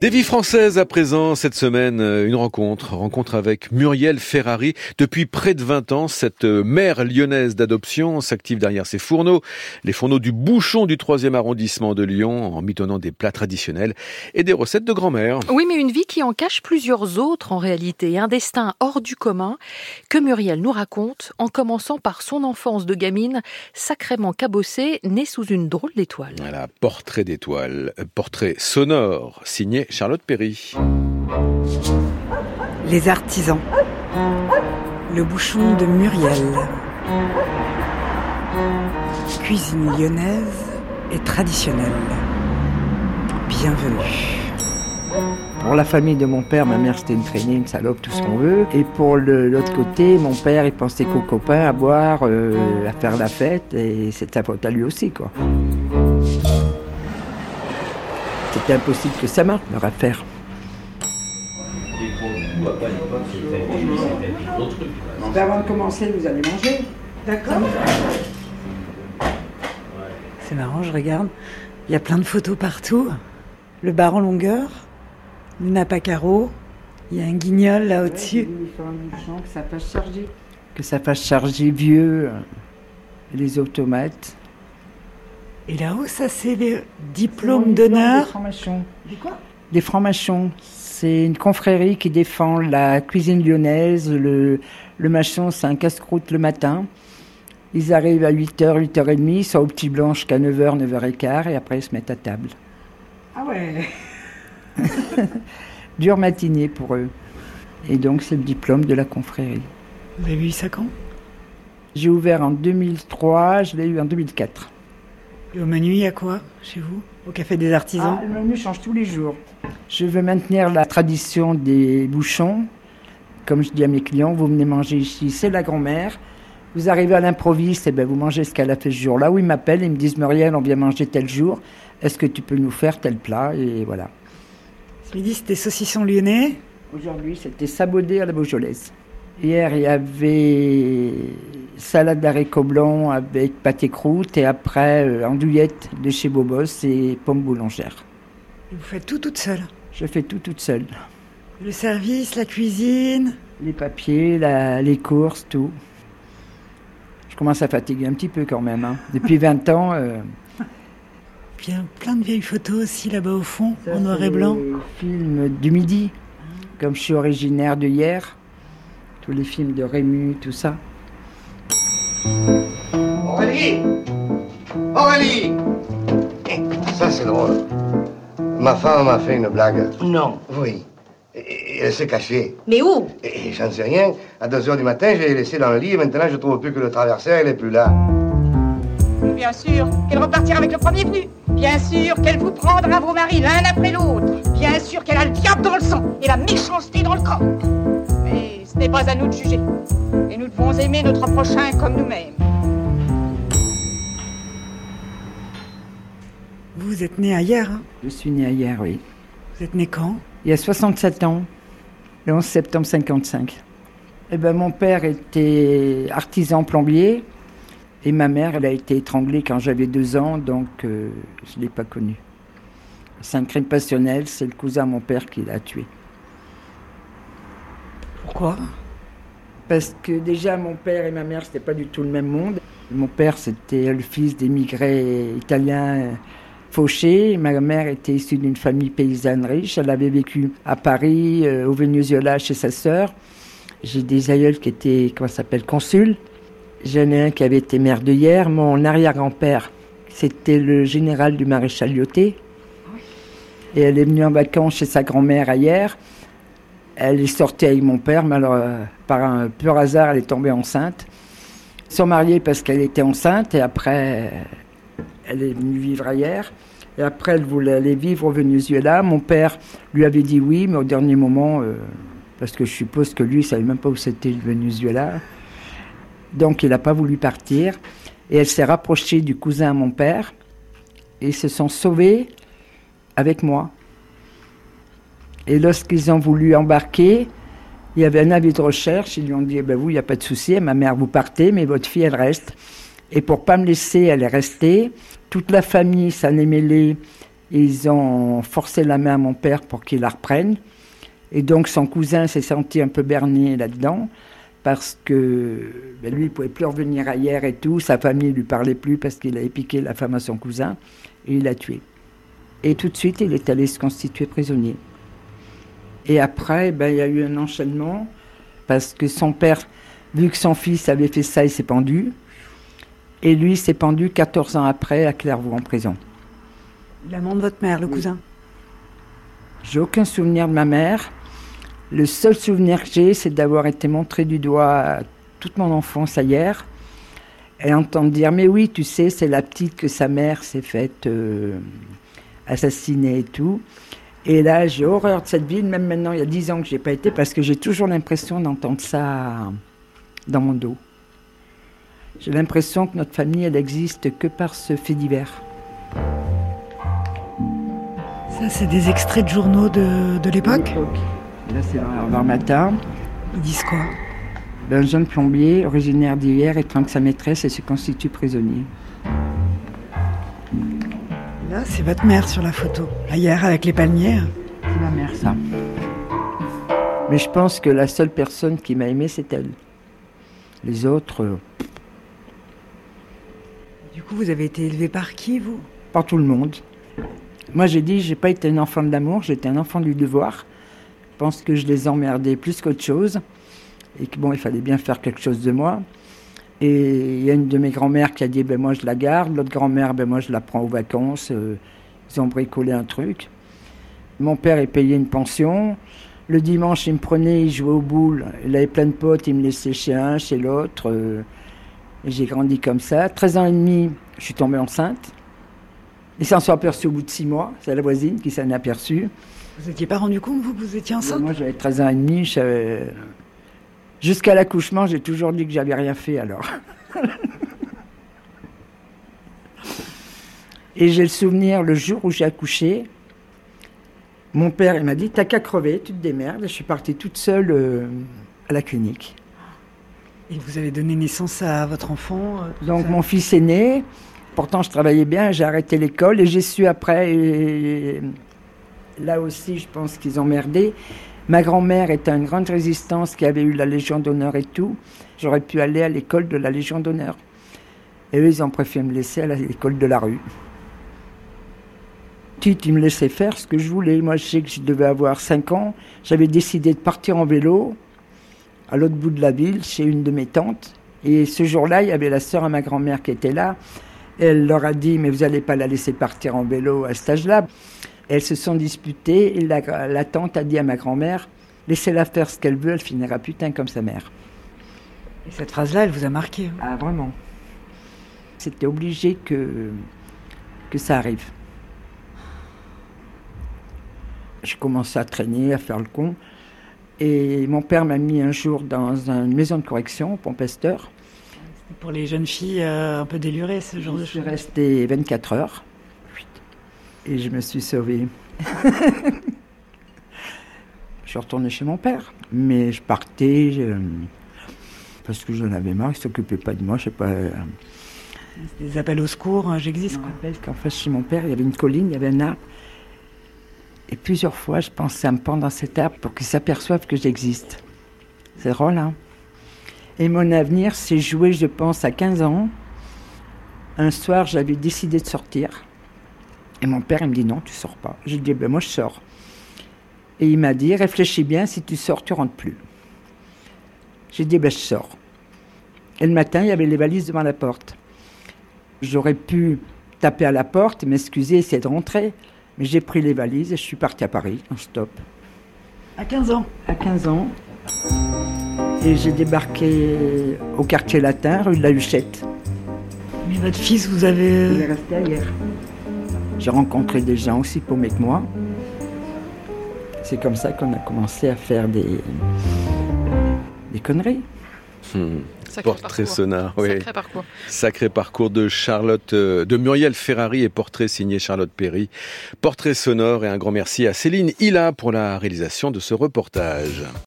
Des vies françaises à présent cette semaine, euh, une rencontre, rencontre avec Muriel Ferrari. Depuis près de 20 ans, cette euh, mère lyonnaise d'adoption s'active derrière ses fourneaux, les fourneaux du bouchon du 3e arrondissement de Lyon, en mitonnant des plats traditionnels et des recettes de grand-mère. Oui, mais une vie qui en cache plusieurs autres en réalité, un destin hors du commun que Muriel nous raconte en commençant par son enfance de gamine sacrément cabossée, née sous une drôle d'étoile. Voilà, portrait d'étoile, euh, portrait sonore signé Charlotte Perry. Les artisans. Le bouchon de Muriel. Cuisine lyonnaise et traditionnelle. Bienvenue. Pour la famille de mon père, ma mère c'était une traînée, une salope, tout ce qu'on veut. Et pour l'autre côté, mon père il pensait qu'aux copains, à boire, euh, à faire la fête, et c'est sa faute à lui aussi quoi. C'était impossible que ça marche, leur affaire. Avant de commencer, vous allez manger. D'accord. C'est marrant, je regarde. Il y a plein de photos partout. Le bar en longueur, le nappe carreau. Il y a un guignol là au-dessus. que ça fasse charger. Que ça fasse charger vieux les automates. Et là-haut, ça c'est le diplôme d'honneur. Des francs-machons. Des quoi? Des francs-machons. C'est une confrérie qui défend la cuisine lyonnaise. Le, le machon, c'est un casse-croûte le matin. Ils arrivent à 8h, 8h30, ils sont au Petit Blanche qu'à 9h, 9h15, et après ils se mettent à table. Ah ouais Dure matinée pour eux. Et donc c'est le diplôme de la confrérie. Vous avez eu ça quand? J'ai ouvert en 2003, je l'ai eu en 2004. Et au menu, il y a quoi chez vous Au Café des Artisans ah, Le menu change tous les jours. Je veux maintenir la tradition des bouchons. Comme je dis à mes clients, vous venez manger ici, c'est la grand-mère. Vous arrivez à l'improviste, et ben vous mangez ce qu'elle a fait ce jour-là. Ou ils m'appellent, ils me disent Muriel, on vient manger tel jour. Est-ce que tu peux nous faire tel plat Et voilà. Ce midi, c'était saucisson lyonnais. Aujourd'hui, c'était sabodé à la Beaujolaise. Hier, il y avait salade d'haricots blancs avec pâté croûte et après euh, andouillette de chez Bobos et pommes boulangères. Vous faites tout toute seule Je fais tout toute seule. Le service, la cuisine Les papiers, la- les courses, tout. Je commence à fatiguer un petit peu quand même. hein. Depuis 20 ans. euh, Puis il y a plein de vieilles photos aussi là-bas au fond, ça, en noir et blanc. les films du midi. Comme je suis originaire de hier, tous les films de Rému, tout ça. Aurélie Aurélie Ça, c'est drôle. Ma femme m'a fait une blague. Non. Oui. Et- elle s'est cachée. Mais où? Et, j'en sais rien. À 2 heures du matin, je l'ai laissée dans le lit et maintenant, je trouve plus que le traversier, elle est plus là. Bien sûr qu'elle repartira avec le premier venu. Bien sûr qu'elle vous prendra vos maris l'un après l'autre. Bien sûr qu'elle a le diable dans le sang et la méchanceté dans le corps. Ce n'est pas à nous de juger. Et nous devons aimer notre prochain comme nous-mêmes. Vous êtes né ailleurs, hein Je suis née hier, oui. Vous êtes né quand Il y a 67 ans, le 11 septembre 55. Eh ben, mon père était artisan plombier et ma mère, elle a été étranglée quand j'avais deux ans, donc euh, je ne l'ai pas connue. C'est un crime passionnel, c'est le cousin de mon père qui l'a tué. Pourquoi? Parce que déjà, mon père et ma mère, c'était pas du tout le même monde. Mon père, c'était le fils d'émigrés italiens euh, fauchés. Ma mère était issue d'une famille paysanne riche. Elle avait vécu à Paris, euh, au Venezuela, chez sa sœur. J'ai des aïeuls qui étaient, comment ça s'appelle, consuls. J'en ai un qui avait été maire de hier. Mon arrière-grand-père, c'était le général du maréchal Lyoté. Et elle est venue en vacances chez sa grand-mère à hier. Elle est sortie avec mon père, mais alors, euh, par un pur hasard, elle est tombée enceinte. Ils sont mariés parce qu'elle était enceinte et après, euh, elle est venue vivre ailleurs. Et après, elle voulait aller vivre au Venezuela. Mon père lui avait dit oui, mais au dernier moment, euh, parce que je suppose que lui, il savait même pas où c'était le Venezuela. Donc, il n'a pas voulu partir. Et elle s'est rapprochée du cousin à mon père. Et ils se sont sauvés avec moi. Et lorsqu'ils ont voulu embarquer, il y avait un avis de recherche. Ils lui ont dit eh ben Vous, il n'y a pas de souci, ma mère, vous partez, mais votre fille, elle reste. Et pour pas me laisser, elle est restée. Toute la famille s'en est mêlée ils ont forcé la main à mon père pour qu'il la reprenne. Et donc son cousin s'est senti un peu bernier là-dedans parce que ben, lui, il pouvait plus revenir ailleurs et tout. Sa famille lui parlait plus parce qu'il avait piqué la femme à son cousin et il l'a tué. Et tout de suite, il est allé se constituer prisonnier. Et après, ben, il y a eu un enchaînement parce que son père, vu que son fils avait fait ça, il s'est pendu. Et lui s'est pendu 14 ans après à Clairvaux en prison. L'amant de votre mère, le cousin? J'ai aucun souvenir de ma mère. Le seul souvenir que j'ai, c'est d'avoir été montré du doigt toute mon enfance ailleurs et entendre dire Mais oui, tu sais, c'est la petite que sa mère s'est faite euh, assassiner et tout. Et là, j'ai horreur de cette ville, même maintenant, il y a dix ans que je n'ai pas été, parce que j'ai toujours l'impression d'entendre ça dans mon dos. J'ai l'impression que notre famille, elle n'existe que par ce fait divers. Ça, c'est des extraits de journaux de, de l'époque Là, c'est dans matin. Ils disent quoi? Un jeune plombier, originaire d'hier, étrangle sa maîtresse et se constitue prisonnier. Là, c'est votre mère sur la photo. Là, hier, avec les palmiers. C'est ma mère, ça. Mais je pense que la seule personne qui m'a aimé, c'est elle. Les autres. euh, Du coup, vous avez été élevé par qui, vous? par tout le monde. Moi, j'ai dit, j'ai pas été un enfant de l'amour, j'étais un enfant du devoir. Je pense que je les emmerdais plus qu'autre chose. Et que bon, il fallait bien faire quelque chose de moi. Et il y a une de mes grand-mères qui a dit, ben moi je la garde. L'autre grand-mère, ben moi je la prends aux vacances. Euh, ils ont bricolé un truc. Mon père, il payait une pension. Le dimanche, il me prenait, il jouait aux boules. Il avait plein de potes, il me laissait chez un, chez l'autre. euh, et j'ai grandi comme ça. 13 ans et demi, je suis tombée enceinte. Ils s'en sont aperçus au bout de six mois. C'est la voisine qui s'en est aperçue. Vous n'étiez pas rendu compte, vous, que vous étiez enceinte? Moi, j'avais 13 ans et demi. je savais- Jusqu'à l'accouchement, j'ai toujours dit que j'avais rien fait alors. et j'ai le souvenir, le jour où j'ai accouché, mon père, il m'a dit T'as qu'à crever, tu te démerdes. Et je suis partie toute seule euh, à la clinique. Et vous avez donné naissance à votre enfant euh, Donc mon fils est né. Pourtant, je travaillais bien, j'ai arrêté l'école et j'ai su après. et là aussi, je pense qu'ils ont merdé. Ma grand-mère était une grande résistance qui avait eu la Légion d'honneur et tout. J'aurais pu aller à l'école de la Légion d'honneur. Et eux, ils ont préféré me laisser à l'école de la rue. Petite, ils me laissaient faire ce que je voulais. Moi, je sais que je devais avoir 5 ans. J'avais décidé de partir en vélo à l'autre bout de la ville, chez une de mes tantes. Et ce jour-là, il y avait la sœur à ma grand-mère qui était là. Elle leur a dit, mais vous n'allez pas la laisser partir en vélo à cet âge-là. Elles se sont disputées et la, la tante a dit à ma grand-mère, laissez-la faire ce qu'elle veut, elle finira putain comme sa mère. Et cette phrase-là, elle vous a marqué. hein? Ah, vraiment. C'était obligé que, que ça arrive. J'ai commencé à traîner, à faire le con. Et mon père m'a mis un jour dans une maison de correction, au Pompesteur. C'était Pour les jeunes filles euh, un peu délurées, ce genre Je de suis choses. restée 24 heures. Et je me suis sauvée. je suis retournée chez mon père. Mais je partais je- parce que j'en avais marre, il ne s'occupait pas de moi. Je sais pas. euh, Des appels au secours, Je j'existe. me quoi. rappelle qu'en face chez mon père, il y avait une colline, il y avait un arbre. Et plusieurs fois, je pensais à me pendre dans cet arbre pour qu'ils s'aperçoivent que j'existe. C'est drôle, hein Et mon avenir s'est joué, je pense, à 15 ans. Un soir, j'avais décidé de sortir. Et mon père, il me dit non, tu sors pas. J'ai dit, ben moi, je sors. Et il m'a dit, réfléchis bien, si tu sors, tu rentres plus. J'ai dit, ben je sors. Et le matin, il y avait les valises devant la porte. J'aurais pu taper à la porte, m'excuser, essayer de rentrer. Mais j'ai pris les valises et je suis parti à Paris en stop. À 15 ans. À 15 ans. Et j'ai débarqué au quartier latin, rue de la Huchette. Mais votre fils, vous Il est avez. resté ailleurs. J'ai rencontré des gens aussi paumés que moi. C'est comme ça qu'on a commencé à faire des, des conneries. Hmm. Sacré Portrait parcours. sonore, oui. Sacré parcours. Sacré parcours de Charlotte, euh, de Muriel Ferrari et portrait signé Charlotte Perry. Portrait sonore et un grand merci à Céline Hilla pour la réalisation de ce reportage.